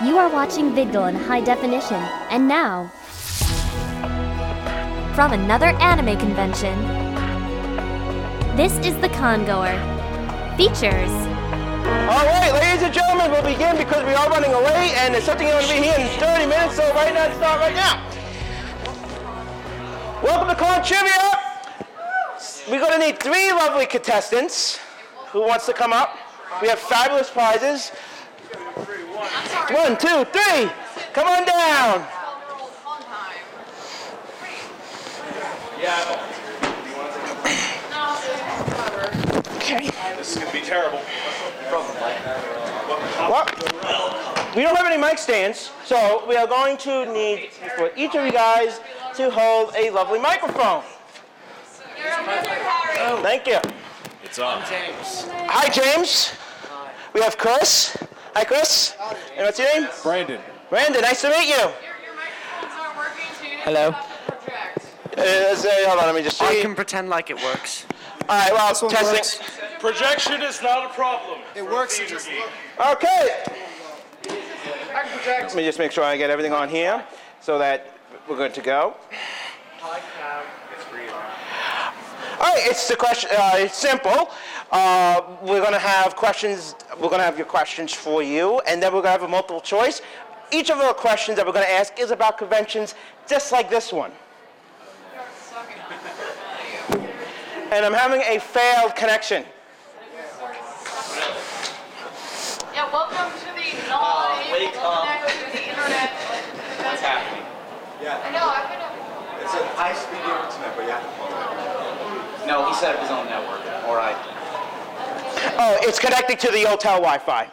You are watching VidGoal in high definition, and now, from another anime convention, this is the Congoer. Features All right, ladies and gentlemen, we'll begin because we are running away and there's something going to be here in 30 minutes, so right now, start right now. Welcome to Con Trivia. We're going to need three lovely contestants. Who wants to come up? We have fabulous prizes. One, two, three. Come on down. Yeah. Okay. This is gonna be terrible. What? We don't have any mic stands, so we are going to need for each of you guys to hold a lovely microphone. Thank you. It's on. Hi, James. We have Chris. Hi, Chris. And what's your name? Brandon. Brandon. Nice to meet you. Your, your microphones aren't working, so you need Hello. to project. Uh, say- hold on, let me just I see. can pretend like it works. All right, well, testing. Projection is not a problem. It works. It just Okay. Let me just make sure I get everything on here so that we're good to go. All right, it's the question. Uh, it's simple. Uh, we're going to have questions. We're going to have your questions for you, and then we're going to have a multiple choice. Each of our questions that we're going to ask is about conventions, just like this one. And I'm having a failed connection. Yeah, welcome to the non-able wake to up. connect to the internet. What's happening? I know, I've been a, it's a high-speed internet, but you have to follow. No, he set up his own network, or I. Oh, it's connected to the hotel Wi-Fi.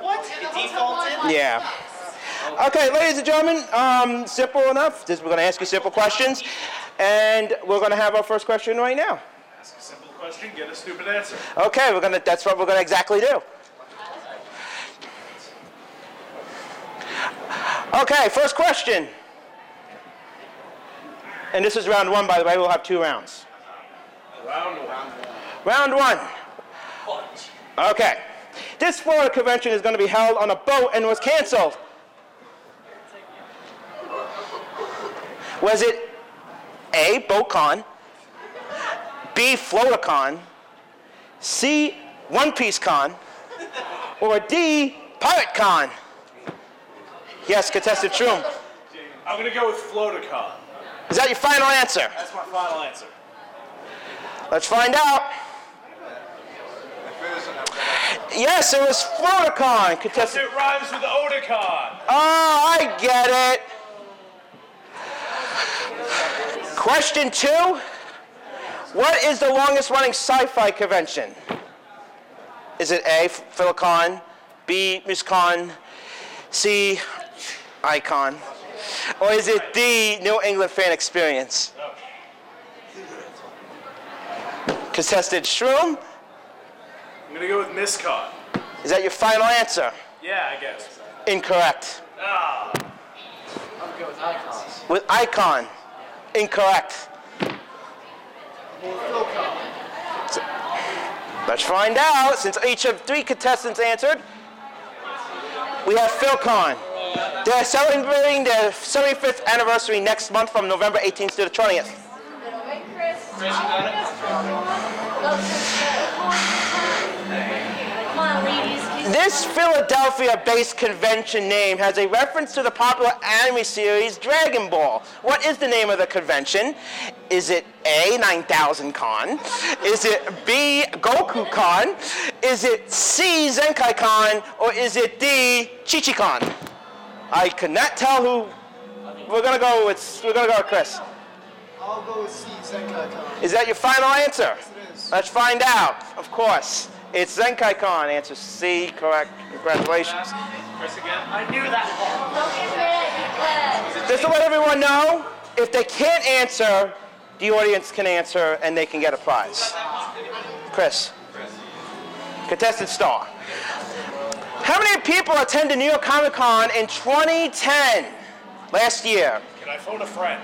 What? Defaulted? Yeah. Okay, ladies and gentlemen, um, simple enough. This, we're going to ask you simple questions, and we're going to have our first question right now. Ask a simple question, get a stupid answer. Okay, we're going to. That's what we're going to exactly do. Okay, first question. And this is round one, by the way. We'll have two rounds. Round one. Round one. Okay. This Florida convention is going to be held on a boat and was canceled. Was it A, BoatCon, B, FloaterCon, C, One Piece Con, or D, Pirate Con? Yes, contestant Shroom. I'm gonna go with Floaticon. Is that your final answer? That's my final answer. Let's find out. Yes, it was FloaterCon. Contestant. It rhymes with Oticon. Oh, I get it. Question two. What is the longest running sci-fi convention? Is it A, Philcon, B, MusCon, C, Icon, or is it D, New England Fan Experience? Contestant Shroom, gonna go with Miscon. is that your final answer? Yeah, I guess. Incorrect. Ah, I'm gonna go With Icon, incorrect. So- Let's find out. Since each of three contestants answered, we have Philcon. They're celebrating their 75th anniversary next month from November 18th to the 20th. Come on, This Philadelphia-based convention name has a reference to the popular anime series Dragon Ball. What is the name of the convention? Is it A, 9000 Con? Is it B, Goku Con? Is it C, Zenkai Con? Or is it D, Chichi Con? I could not tell who. We're gonna go with. We're gonna go with Chris. I'll go with C, Zenkai Con. Is that your final answer? It is. Let's find out. Of course, it's Zenkai Con. Answer C, correct. Congratulations. Chris again. I knew that. Just to let everyone know, if they can't answer, the audience can answer and they can get a prize. Chris. Contestant star. How many people attended New York Comic Con in 2010? Last year. Can I phone a friend?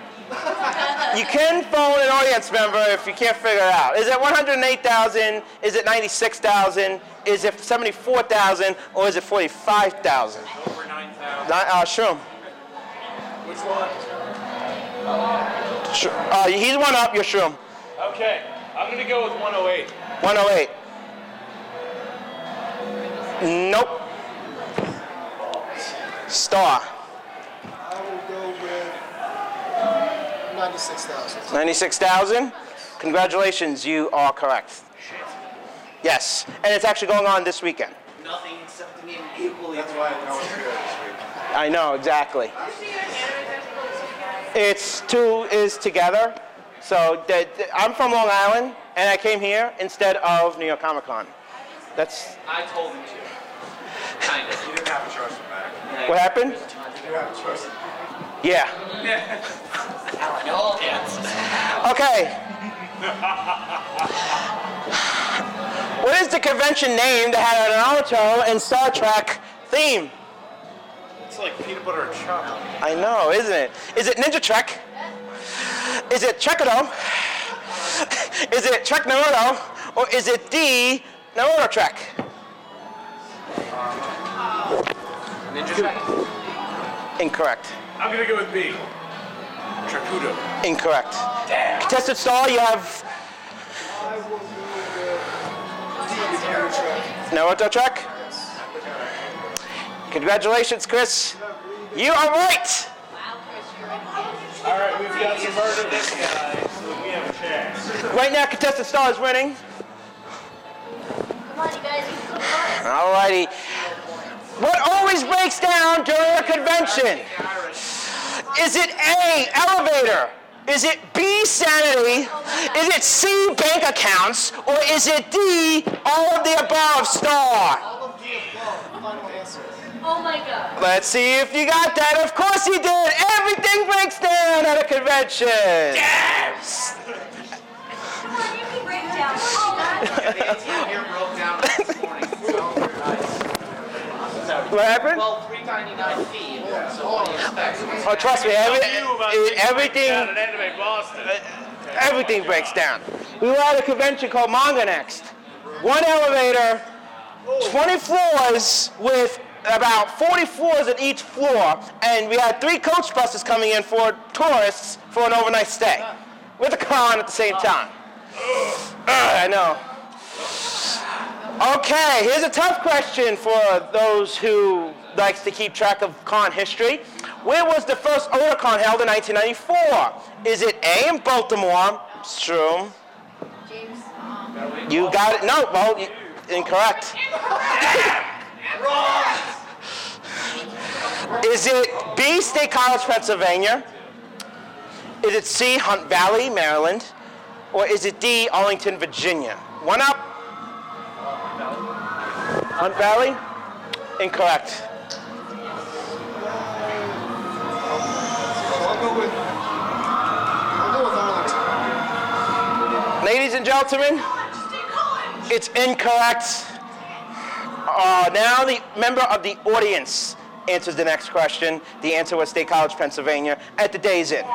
You can phone an audience member if you can't figure it out. Is it 108,000? Is it 96,000? Is it 74,000? Or is it 45,000? Over 99,000. Not, uh, Shroom. Which one? Uh, he's one up, you're Shroom. Okay, I'm gonna go with 108. 108. Nope. Star. I will go with 96,000. 96,000. Congratulations, you are correct. Yes, and it's actually going on this weekend. Nothing except the name equally. That's why I know it's this week. I know, exactly. It's two is together. So the, the- I'm from Long Island, and I came here instead of New York Comic Con. That's I told him to. Kind of. You didn't have a choice back. what happened. You didn't have a choice. Yeah. Okay. what is the convention name that had an Naruto and Star Trek theme? It's like peanut butter and chocolate. I know, isn't it? Is it Ninja Trek? Is it Trekado? Is it Trek Naruto? Or is it D Naruto Trek? Ninja Trek. Incorrect. I'm gonna go with B. Trakudo. Incorrect. Contested star, you have I will go Naruto Trek. Congratulations, Chris. You are right. All right, we've got to murder this guy so we have a chance. Right now, contested star is winning. Come on, you guys. You can come on. What always breaks down during a convention? Is it A, elevator? Is it B, sanity? Is it C, bank accounts? Or is it D, all of the above, star? All of the above. Final answer. Oh my god. Let's see if you got that. Of course you did. Everything breaks down at a convention. Yes! Come on, you can break down. Oh, Yeah, the ATM here broke down this morning. So nice. What happened? Well, 399 fee. So what do you expect? Oh, trust me, every, You about things everything, Anime Boston. Uh, everything breaks down. We were at a convention called Manga Next. One elevator, 20 floors with about 40 floors at each floor, and we had three coach buses coming in for tourists for an overnight stay with a con at the same time. Ugh, I know. Okay, here's a tough question for those who likes to keep track of con history. Where was the first Otakon held in 1994? Is it A in Baltimore? Strom. James. Um, you got it. No, well, you, incorrect. Is it B, State College, Pennsylvania? Is it C, Hunt Valley, Maryland? Or is it D, Arlington, Virginia? One up. Hunt Valley? Incorrect. Ladies and gentlemen, it's incorrect. Uh, now the member of the audience answers the next question. The answer was State College, Pennsylvania, at the day's end.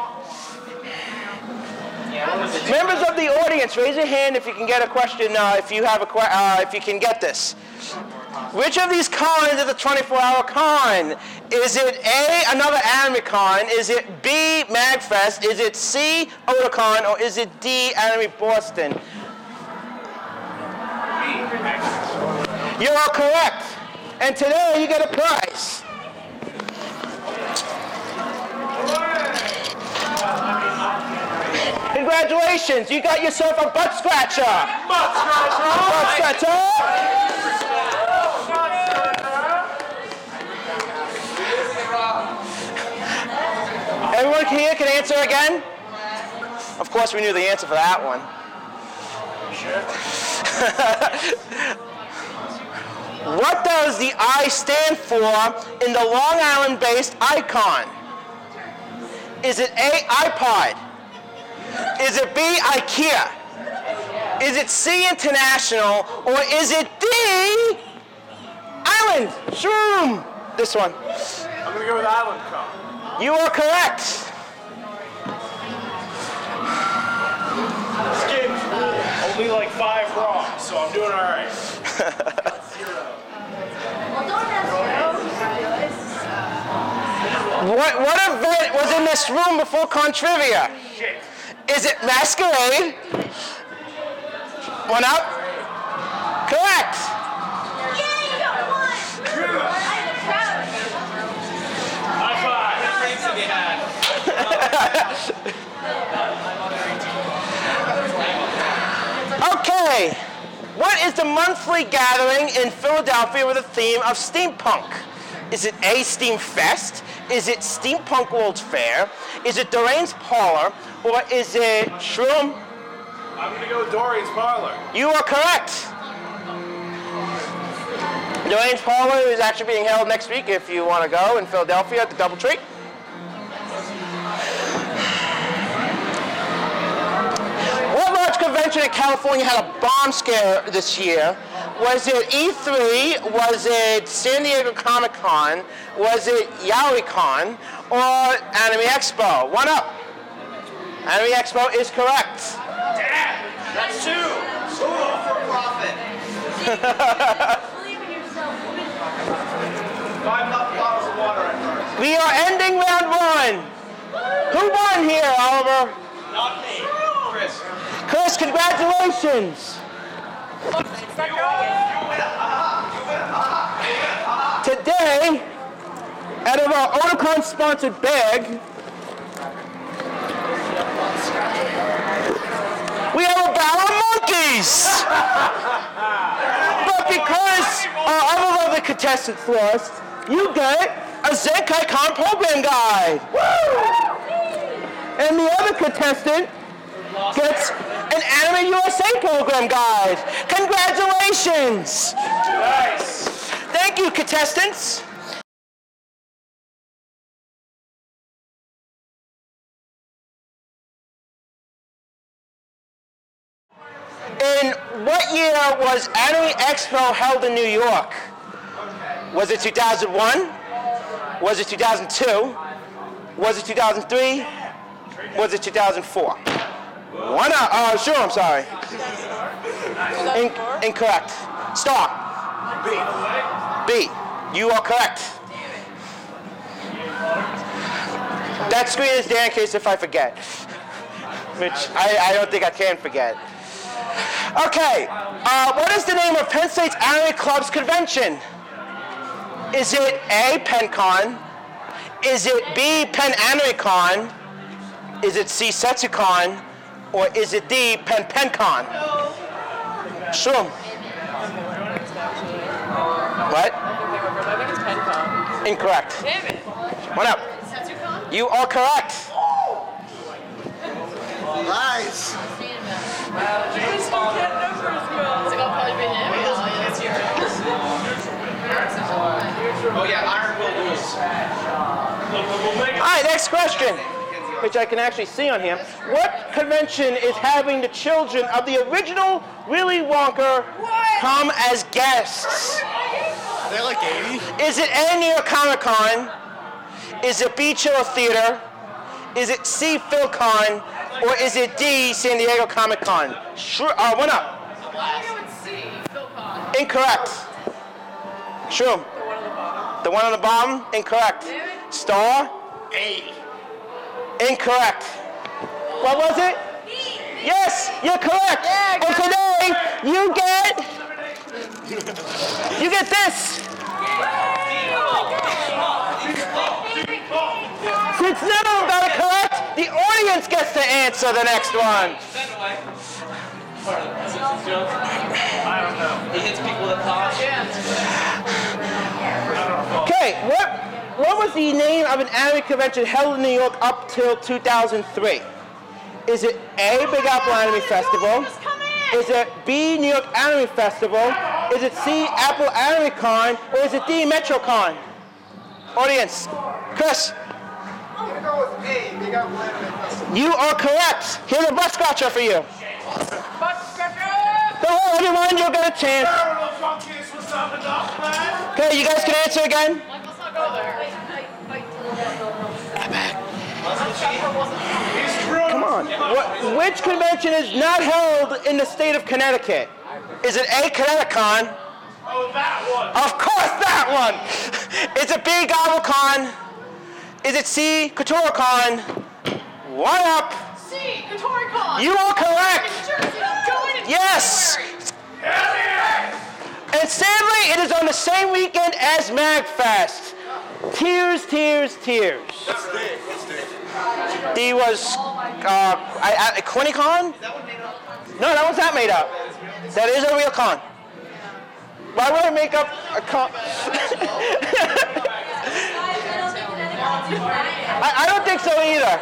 Members of the audience, raise your hand if you can get a question. Uh, if you have a que- uh, if you can get this. Which of these cons is a 24-hour con? Is it A, another anime con? Is it B, Magfest? Is it C, Otakon? Or is it D, Anime Boston? You are correct. And today you get a prize. Congratulations, you got yourself a butt scratcher. Butt scratcher. Butt scratcher. Everyone here can answer again? Of course, we knew the answer for that one. what does the I stand for in the Long Island-based icon? Is it A, iPod? Is it B, IKEA? Is it C, International? Or is it D, Island? Shroom. This one. I'm gonna go with Island. You are correct. This game's only like five wrong, so I'm doing all right. Well, don't have zero. What, what event was in this room before Contrivia? Is it Masquerade? One up? Correct. High five. Drinks to be had. Okay. What is the monthly gathering in Philadelphia with a theme of steampunk? Is it A, Steam Fest? Is it Steampunk World's Fair? Is it Dorian's Parlor? Or is it Shroom? I'm gonna go Dorian's parlor. You are correct. Dorian's Parlor is actually being held next week if you want to go in Philadelphia at the Doubletree. Large convention in California had a bomb scare this year? Was it E3? Was it San Diego Comic Con? Was it YaoiCon? Or Anime Expo? One up. Anime Expo is correct. Damn, That's two. For profit. Five bottles of water. We are ending round one. Who won here, Oliver? Not me. Chris. Chris, congratulations. Today, out of our Oticon sponsored bag, we have a barrel of monkeys. but because uh, our other lovely contestants lost, you get a Zenkai Con program guide. And the other contestant gets an Anime USA program guide. Congratulations! Nice. Thank you, contestants. In what year was Anime Expo held in New York? Was it 2001? Was it 2002? Was it 2003? Was it 2004? One not? Oh, sure, I'm sorry. In- incorrect. Star. B. You are correct. That screen is there in case if I forget. Which I, I don't think I can forget. Okay. Uh, what is the name of Penn State's Anime Club's convention? Is it A, PennCon? Is it B, Penn Con? Is it C, SetsuCon? Or is it D, Penn PennCon? Sure. What? I think it's PenCom. Incorrect. Damn it. One up. You are correct. Nice. It's not that numbers go. It's probably be him. Oh. Oh yeah, Iron will lose. All right, next question, which I can actually see on him, What convention is having the children of the original Willy Wonka come as guests? They're like 80. Is it A, New York Comic Con? Is it B, Chiller Theater? Is it C, PhilCon? Or is it D, San Diego Comic Con? Sure, uh, one up. I think it's C. PhilCon. Incorrect. True. The one on the bottom? Incorrect. Star? A. Incorrect. What was it? Yes, you're correct. and today you get you get this. Since none of them got it correct, the audience gets to answer the next one. I don't know. He hits people with a. Okay, what what was the name of an anime convention held in New York up till 2003? Is it A, Big Apple Anime Festival? Is it B, New York Anime Festival? Is it C, Apple Anime Con? Or is it D, MetroCon? Audience, Chris, I'm gonna go with A. Big Apple Anime Festival. you are correct. Here's a butt scratcher for you. Butt scratcher! Don't worry, everyone, you'll get a chance. Terrible funkiness was man. Okay, you guys can answer again. Come on. What, which convention is not held in the state of Connecticut? Is it A, ConnectiCon? Oh, that one. Of course, that one. Is it B, GobbleCon? Is it C, Kotoricon? One up. C, Kotoricon. You are correct. New Jersey, going to Yes. And sadly, it is on the same weekend as MagFest. Tears, tears, tears. D was uh, I? No, that was not made up. That is a real con. Why would I make up a con? I, I don't think so either.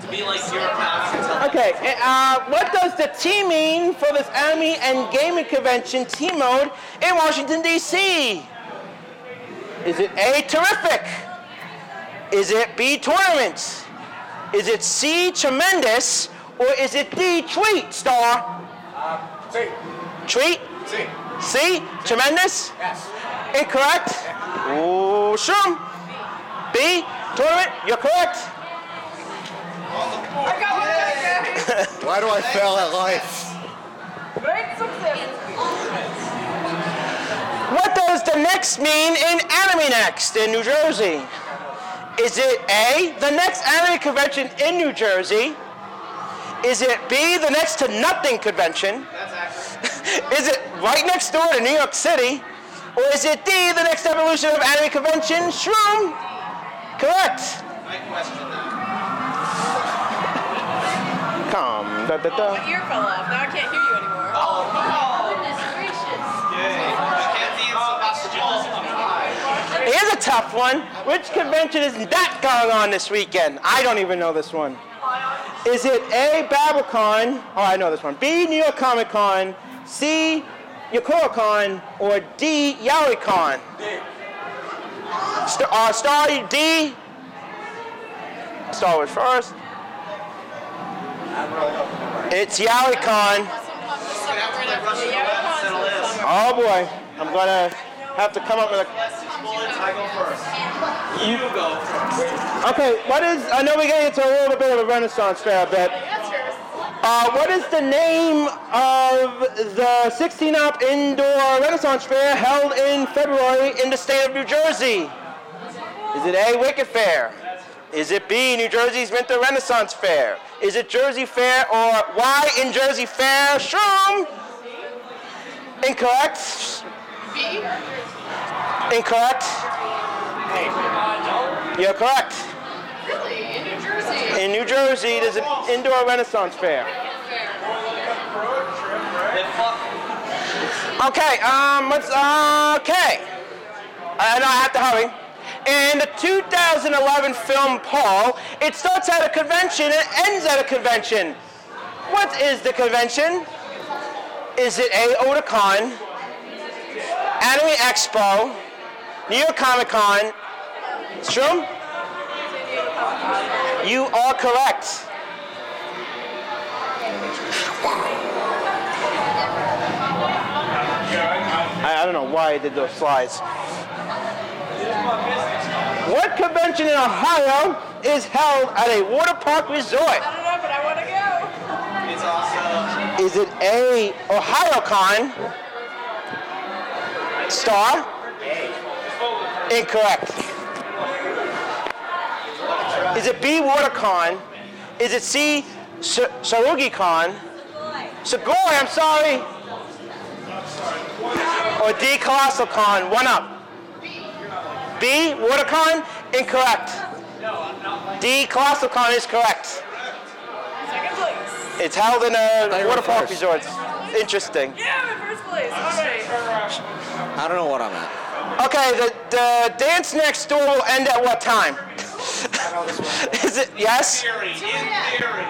To be like your past. Okay, uh, what does the T mean for this anime and gaming convention T mode in Washington, D.C.? Is it A, terrific? Is it B, tournament? Is it C, tremendous? Or is it D, tweet, star? See. Tweet? See. C, tremendous? Yes. Incorrect. Oh, sure. B, tournament, you're correct. I got one. Why do I fail at life? Does the next mean in Anime Next in New Jersey? Is it A, the next anime convention in New Jersey? Is it B, the next to nothing convention? That's accurate. is it right next door to New York City? Or is it D, the next evolution of anime convention, Shroom? Correct. I question that. Come, da da My da. ear fell off. Now I can't hear you anymore. Goodness gracious. Mackenzie and Sebastian. Here's a tough one. Which convention is that going on this weekend? I don't even know this one. Is it A, BabbleCon? Oh, I know this one. B, New York Comic Con. C, YokoroCon. Or D, YaoiCon? Star, uh, Star D. Star was first. It's YaoiCon. Oh boy, I'm gonna have to come up with a. I go first. You go first. Okay, what is? I know we're getting into a little bit of a Renaissance fair, but uh, what is the name of the 16 Up Indoor Renaissance Fair held in February in the state of New Jersey? Is it A, Wicked Fair? Is it B, New Jersey's Winter Renaissance Fair? Is it Jersey Fair or Y in Jersey Fair? Shroom? Incorrect. B? Incorrect. You're correct. Really? In New Jersey? In New Jersey, there's an indoor Renaissance Fair. Okay, um, let's, okay. I know I have to hurry. In the 2011 film Paul, it starts at a convention and ends at a convention. What is the convention? Is it A, Otakon, Anime Expo, New York Comic Con, Strum? You are correct. I, I don't know why I did those slides. What convention in Ohio is held at a water park resort? I don't know, but I want to go. It's also. Is it A, OhioCon? Star? Incorrect. Is it B, WaterCon? Is it C, Sa- SarugiCon? Sugoi, I'm sorry. Or D, ColossalCon? One up. B, WaterCon? Incorrect. D, ColossalCon is correct. Second place. It's held in a you water park resort. Interesting. Yeah, I'm in first place. All right. I don't know what I'm at. Okay, the, the dance next door will end at what time? Is it yes? In theory.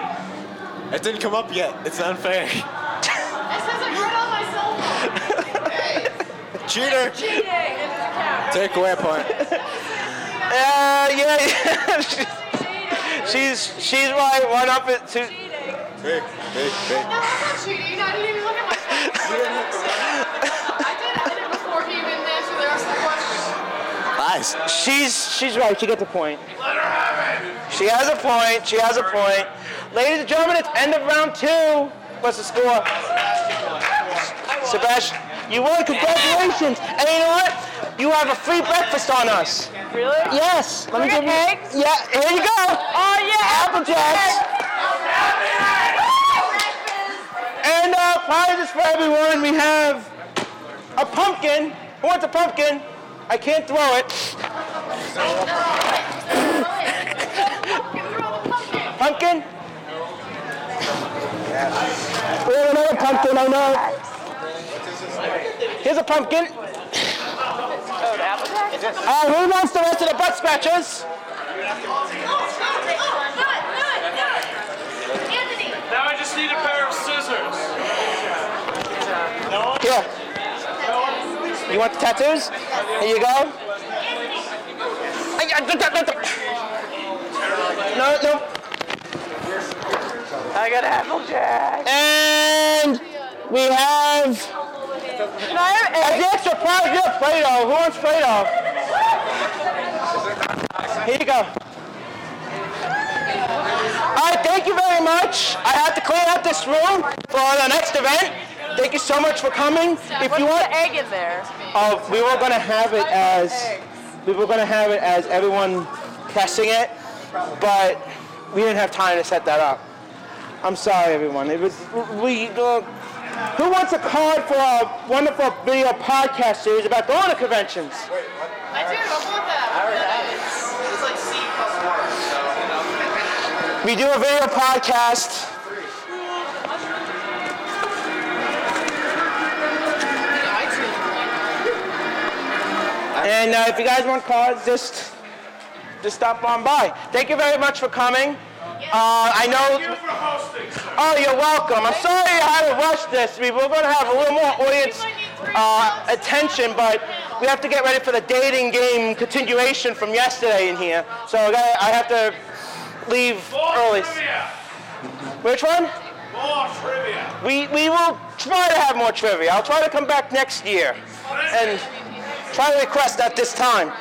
It didn't come up yet. It's unfair. It says I'm right on my cell phone. Cheater. Cheating. It doesn't count. Take away a point. Uh, yeah, yeah. she's she's right. One up at two. Cheating. Big, big, hey. No, that's not cheating. I didn't even look at my phone. I did. I did it before he even answered the rest of the Nice. She's she's right. She gets a point. She has a point. She has a point. Ladies and gentlemen, it's end of round two. What's the score? Sebastian, you won. Congratulations. And you know what? You have a free breakfast on us. Really? Yes. Let me give you. eggs. Yeah, here you go. Oh yeah. Apple Jacks. And uh, prizes for everyone. We have a pumpkin. Who wants a pumpkin? I can't throw it. Pumpkin? We have another pumpkin, I know. Here's a pumpkin. Uh, who wants the rest of the butt scratchers? Now I just need a pair of scissors. Here. You want the tattoos? Here you go. Uh, da. No, no. I got Applejack. And we have Can I have as eggs? the extra prize, you have Play-Doh. Who wants Play-Doh? Here you go. All right, thank you very much. I have to clean out this room for the next event. Thank you so much for coming. If What's you want, the egg in there? Oh, we were gonna have it as we were gonna have it as everyone pressing it, but we didn't have time to set that up. I'm sorry, everyone. It was we. Uh, who wants a card for our wonderful video podcast series about going to conventions? I do. I want that. It's like C plus one, so, you know. We do a video podcast. And uh, if you guys want cards, just just stop on by. Thank you very much for coming. Uh, I know. Thank you for hosting. Oh, you're welcome. I'm sorry I had to rush this. We were going to have a little more audience uh, attention, but we have to get ready for the dating game continuation from yesterday in here. So I, gotta, I have to leave early. Which one? More trivia. We, we will try to have more trivia. I'll try to come back next year and try request at this time.